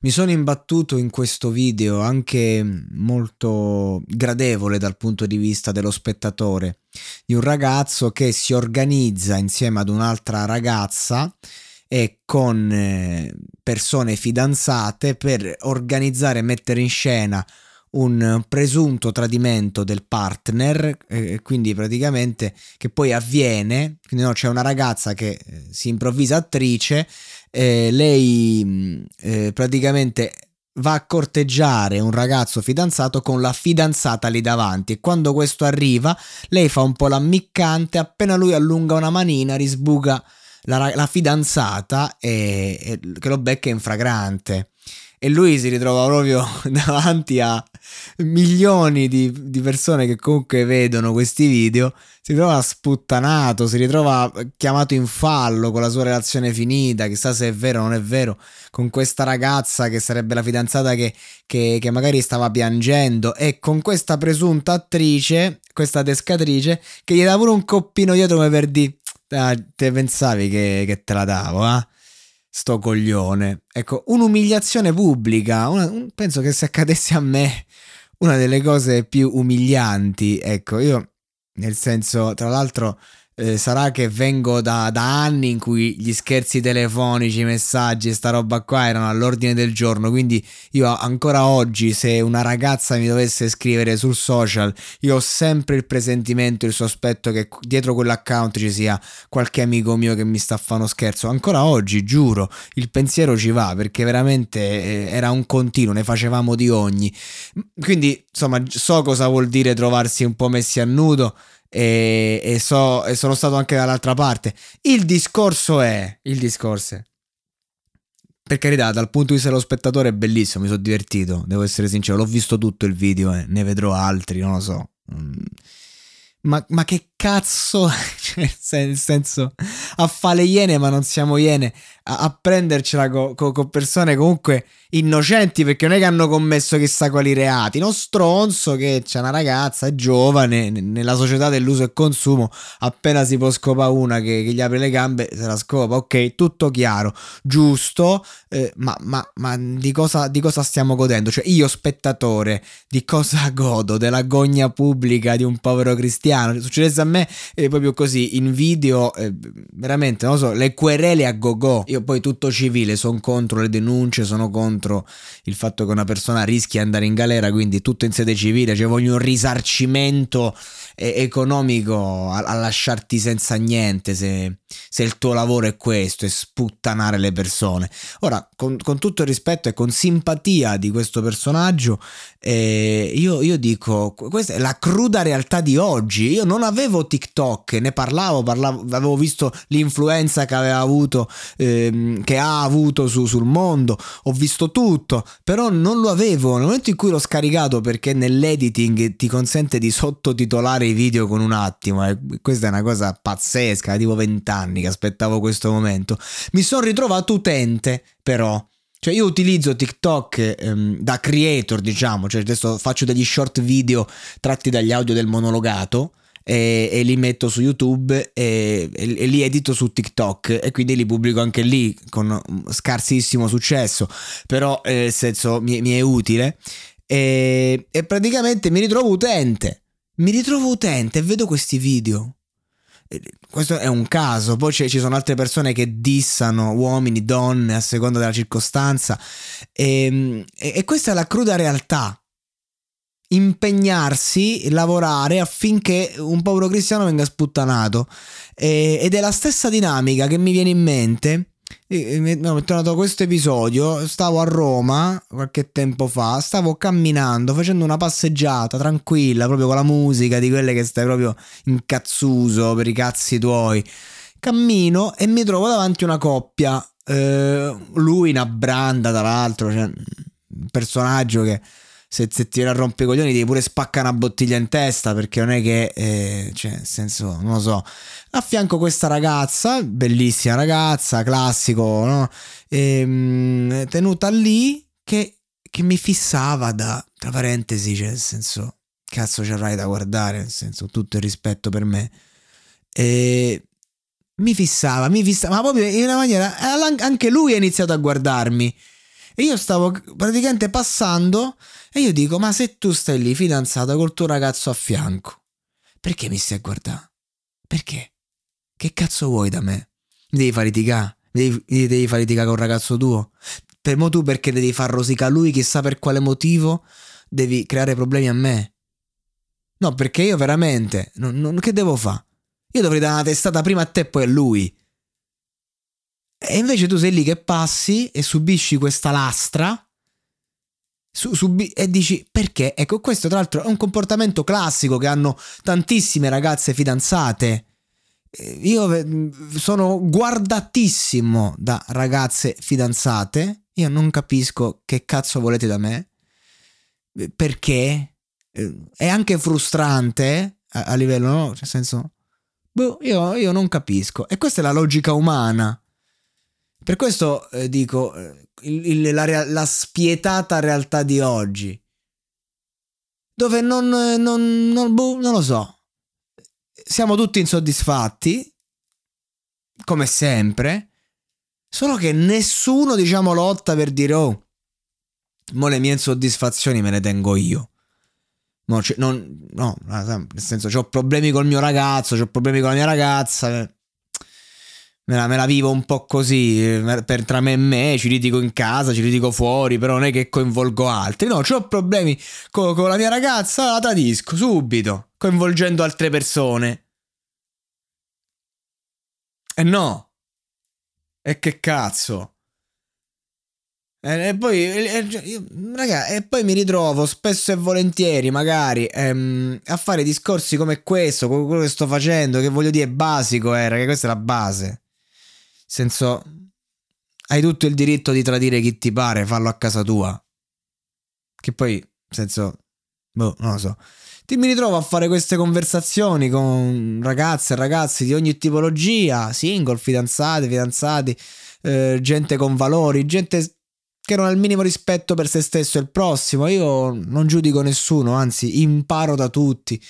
Mi sono imbattuto in questo video anche molto gradevole dal punto di vista dello spettatore, di un ragazzo che si organizza insieme ad un'altra ragazza e con eh, persone fidanzate per organizzare e mettere in scena un presunto tradimento del partner, eh, quindi praticamente che poi avviene, quindi no, c'è una ragazza che eh, si improvvisa attrice, eh, lei mm, eh, praticamente va a corteggiare un ragazzo fidanzato con la fidanzata lì davanti. E quando questo arriva lei fa un po' l'ammiccante, appena lui allunga una manina risbuca la, la fidanzata e, e, che lo becca in fragrante e lui si ritrova proprio davanti a milioni di, di, persone che comunque vedono questi video, si ritrova sputtanato, si ritrova chiamato in fallo con la sua relazione finita, chissà se è vero o non è vero, con questa ragazza che sarebbe la fidanzata che, che, che magari stava piangendo. E con questa presunta attrice, questa descatrice, che gli dà pure un coppino dietro come per dire, ah, te pensavi che, che te la davo, eh? Sto coglione. Ecco, un'umiliazione pubblica, una, un, penso che se accadesse a me una delle cose più umilianti, ecco, io nel senso, tra l'altro eh, sarà che vengo da, da, anni in cui gli scherzi telefonici, i messaggi, sta roba qua erano all'ordine del giorno. Quindi io ancora oggi, se una ragazza mi dovesse scrivere sul social, io ho sempre il presentimento, il sospetto che dietro quell'account ci sia qualche amico mio che mi sta a fare uno scherzo. Ancora oggi, giuro, il pensiero ci va perché veramente eh, era un continuo, ne facevamo di ogni. Quindi, insomma, so cosa vuol dire trovarsi un po' messi a nudo e, e, so, e sono stato anche dall'altra parte. Il discorso è, il discorso è, per carità, dal punto di vista dello spettatore è bellissimo, mi sono divertito, devo essere sincero, l'ho visto tutto il video, eh. ne vedrò altri, non lo so. Mm. Ma, ma, che cazzo, cioè, nel senso, a fare iene ma non siamo iene, a, a prendercela con co, co persone comunque innocenti perché non è che hanno commesso chissà quali reati, uno stronzo che c'è una ragazza giovane nella società dell'uso e consumo, appena si può scopa una che, che, gli apre le gambe, se la scopa, ok, tutto chiaro, giusto, eh, ma, ma, ma di, cosa, di, cosa, stiamo godendo? Cioè io spettatore, di cosa godo? Della gogna pubblica di un povero cristiano? A me è proprio così, in video, eh, veramente, non so, le querele a go-go, io poi tutto civile, sono contro le denunce, sono contro il fatto che una persona rischi di andare in galera, quindi tutto in sede civile, cioè voglio un risarcimento economico a, a lasciarti senza niente se, se, il tuo lavoro è questo, è sputtanare le persone. Ora, con, con tutto il rispetto e con simpatia di questo personaggio, eh, io, io, dico, questa è la cruda realtà di oggi. Io non avevo TikTok, ne parlavo, parlavo avevo visto l'influenza che aveva avuto, ehm, che ha avuto su, sul mondo, ho visto tutto, però non lo avevo. Nel momento in cui l'ho scaricato perché nell'editing ti consente di sottotitolare i video con un attimo, eh. questa è una cosa pazzesca, tipo vent'anni che aspettavo questo momento. Mi sono ritrovato utente, però. Cioè io utilizzo TikTok ehm, da creator, diciamo, cioè adesso faccio degli short video tratti dagli audio del monologato e, e li metto su YouTube e, e, e, li edito su TikTok e quindi li pubblico anche lì con scarsissimo successo, però eh, nel senso mi, mi è utile. E, e praticamente mi ritrovo utente. Mi ritrovo utente e vedo questi video. questo è un caso, poi ci sono altre persone che dissano uomini, donne a seconda della circostanza. Ehm, e, e questa è la cruda realtà. Impegnarsi, lavorare affinché un povero cristiano venga sputtanato e, ed è la stessa dinamica che mi viene in mente mi è tornato questo episodio. Stavo a Roma qualche tempo fa. Stavo camminando, facendo una passeggiata tranquilla, proprio con la musica di quelle che stai proprio incazzuso per i cazzi tuoi. Cammino e mi trovo davanti una coppia. Eh, lui in abbranda, tra l'altro, cioè, un personaggio che se, se ti rompere i coglioni devi pure spaccare una bottiglia in testa perché non è che, eh, cioè, nel senso, non lo so. A fianco questa ragazza, bellissima ragazza, classico, no? E, ehm, tenuta lì che, che mi fissava da, tra parentesi, cioè, nel senso, cazzo c'errai da guardare, nel senso, tutto il rispetto per me. E mi fissava, mi fissava, ma proprio in una maniera, anche lui ha iniziato a guardarmi. E io stavo praticamente passando e io dico, ma se tu stai lì fidanzata col tuo ragazzo a fianco, perché mi stai a guardare? Perché? Che cazzo vuoi da me? Mi devi fare litigare? Devi, devi fare litigare con il ragazzo tuo? Per mo tu perché devi far rosicare lui, chissà per quale motivo devi creare problemi a me? No, perché io veramente, non, non, che devo fare? Io dovrei dare una testata prima a te e poi a lui. E invece tu sei lì che passi e subisci questa lastra su, subi- e dici perché? Ecco, questo tra l'altro è un comportamento classico che hanno tantissime ragazze fidanzate. Eh, io sono guardatissimo da ragazze fidanzate. Io non capisco che cazzo volete da me. Eh, perché? Eh, è anche frustrante a, a livello, no? Cioè, nel senso, boh, io, io non capisco. E questa è la logica umana. Per questo eh, dico eh, il, il, la, la, spietata realtà di oggi, dove non, non, non, boh, non lo so, siamo tutti insoddisfatti, come sempre, solo che nessuno, diciamo, lotta per dire, oh, mo le mie insoddisfazioni me le tengo io. No, cioè, non, no, nel senso, ho problemi col mio ragazzo, ho problemi con la mia ragazza me la, me la, vivo un po' così, per, tra me e me, ci litigo in casa, ci litigo fuori, però non è che coinvolgo altri. No, ho problemi con, con la mia ragazza, la tradisco subito, coinvolgendo altre persone. E no. E che cazzo. E, poi, raga, e poi mi ritrovo spesso e volentieri, magari, ehm, a fare discorsi come questo, quello che sto facendo, che voglio dire, basico, eh, raga, questa è la base senso, hai tutto il diritto di tradire chi ti pare, fallo a casa tua. Che poi, senso, boh, non lo so. Ti mi ritrovo a fare queste conversazioni con ragazze e ragazzi di ogni tipologia, single, fidanzate, fidanzati, eh, gente con valori, gente che non ha il minimo rispetto per se stesso e il prossimo. Io non giudico nessuno, anzi imparo da tutti.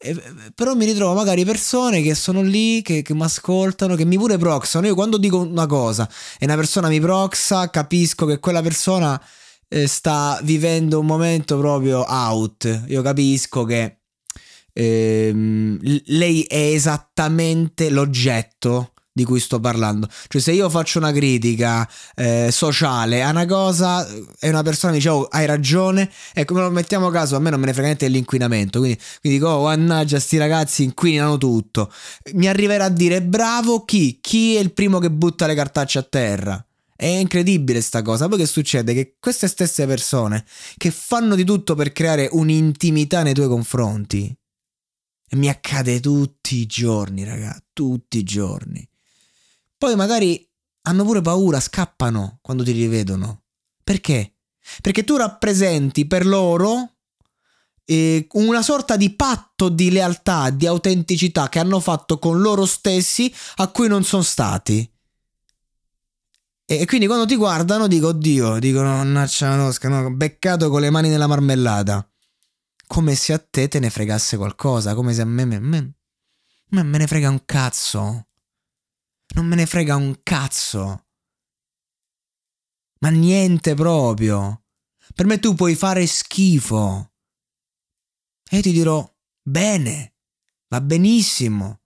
E, però mi ritrovo magari persone che sono lì, che, che mi ascoltano, che mi pure proxano. Io quando dico una cosa e una persona mi proxa, capisco che quella persona eh, sta vivendo un momento proprio out. Io capisco che ehm, lei è esattamente l'oggetto di cui sto parlando. Cioè, se io faccio una critica eh, sociale a una cosa e una persona mi dice, oh, hai ragione, ecco, mettiamo caso, a me non me ne frega niente dell'inquinamento, quindi, quindi dico, oh, mannaggia, sti ragazzi inquinano tutto. Mi arriverà a dire, bravo chi? Chi è il primo che butta le cartacce a terra? È incredibile sta cosa. Poi che succede? Che queste stesse persone che fanno di tutto per creare un'intimità nei tuoi confronti. E mi accade tutti i giorni, raga, tutti i giorni. Poi magari hanno pure paura, scappano quando ti rivedono. Perché? Perché tu rappresenti per loro eh, una sorta di patto di lealtà, di autenticità che hanno fatto con loro stessi a cui non sono stati. E quindi quando ti guardano dico, oddio, dicono, mannaggia no, beccato con le mani nella marmellata. Come se a te te ne fregasse qualcosa, come se a me, me, me, me ne frega un cazzo. Non me ne frega un cazzo. Ma niente proprio. Per me tu puoi fare schifo. E io ti dirò, bene, va benissimo.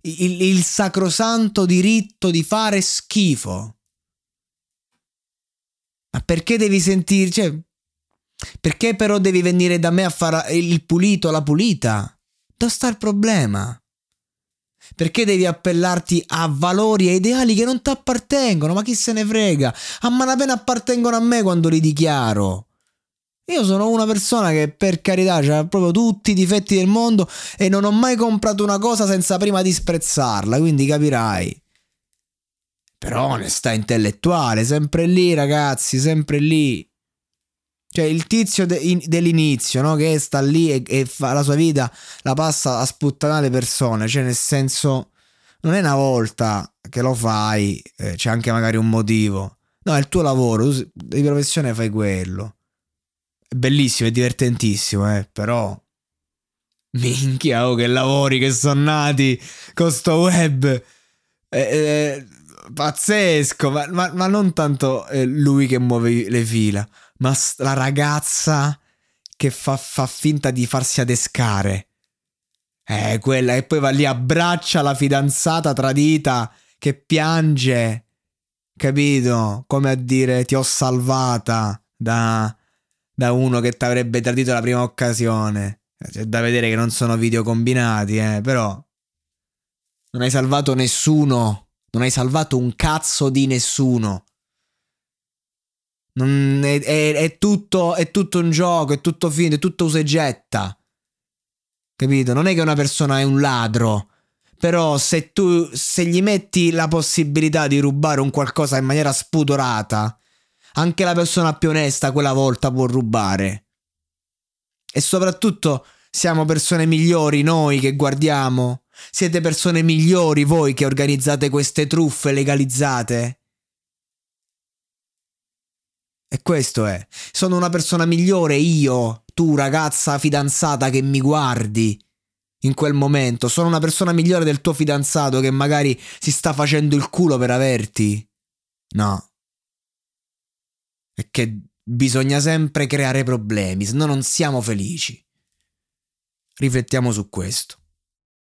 il, il sacrosanto diritto di fare schifo. Ma perché devi sentire... Cioè, perché però devi venire da me a fare il pulito, la pulita? Dove sta il problema? Perché devi appellarti a valori e ideali che non ti appartengono? Ma chi se ne frega? A malapena appartengono a me quando li dichiaro. Io sono una persona che per carità ha proprio tutti i difetti del mondo e non ho mai comprato una cosa senza prima disprezzarla, quindi capirai. Però onestà intellettuale, sempre lì ragazzi, sempre lì. Cioè il tizio de- in- dell'inizio, no? Che sta lì e-, e fa la sua vita, la passa a sputtanare le persone, cioè nel senso, non è una volta che lo fai, eh, c'è anche magari un motivo. No, è il tuo lavoro, tu di professione fai quello è bellissimo, è divertentissimo, eh, però... Minchia, oh, che lavori che sono nati con sto web. Eh, eh, pazzesco, ma, ma, ma, non tanto eh, lui che muove le fila, ma la ragazza che fa, fa finta di farsi adescare. Eh, quella e poi va lì, abbraccia la fidanzata tradita che piange, capito? Come a dire ti ho salvata da, da uno che ti avrebbe tradito la prima occasione. C'è da vedere che non sono video combinati, eh, però non hai salvato nessuno, non hai salvato un cazzo di nessuno. È, è, è, tutto, è tutto un gioco, è tutto finto, è tutto usa e getta. Capito? Non è che una persona è un ladro. Però se tu se gli metti la possibilità di rubare un qualcosa in maniera spudorata, anche la persona più onesta quella volta può rubare. E soprattutto siamo persone migliori noi che guardiamo. Siete persone migliori voi che organizzate queste truffe legalizzate. E questo è. Sono una persona migliore io, tu ragazza fidanzata che mi guardi in quel momento. Sono una persona migliore del tuo fidanzato che magari si sta facendo il culo per averti. No è che bisogna sempre creare problemi, se no non siamo felici. Riflettiamo su questo.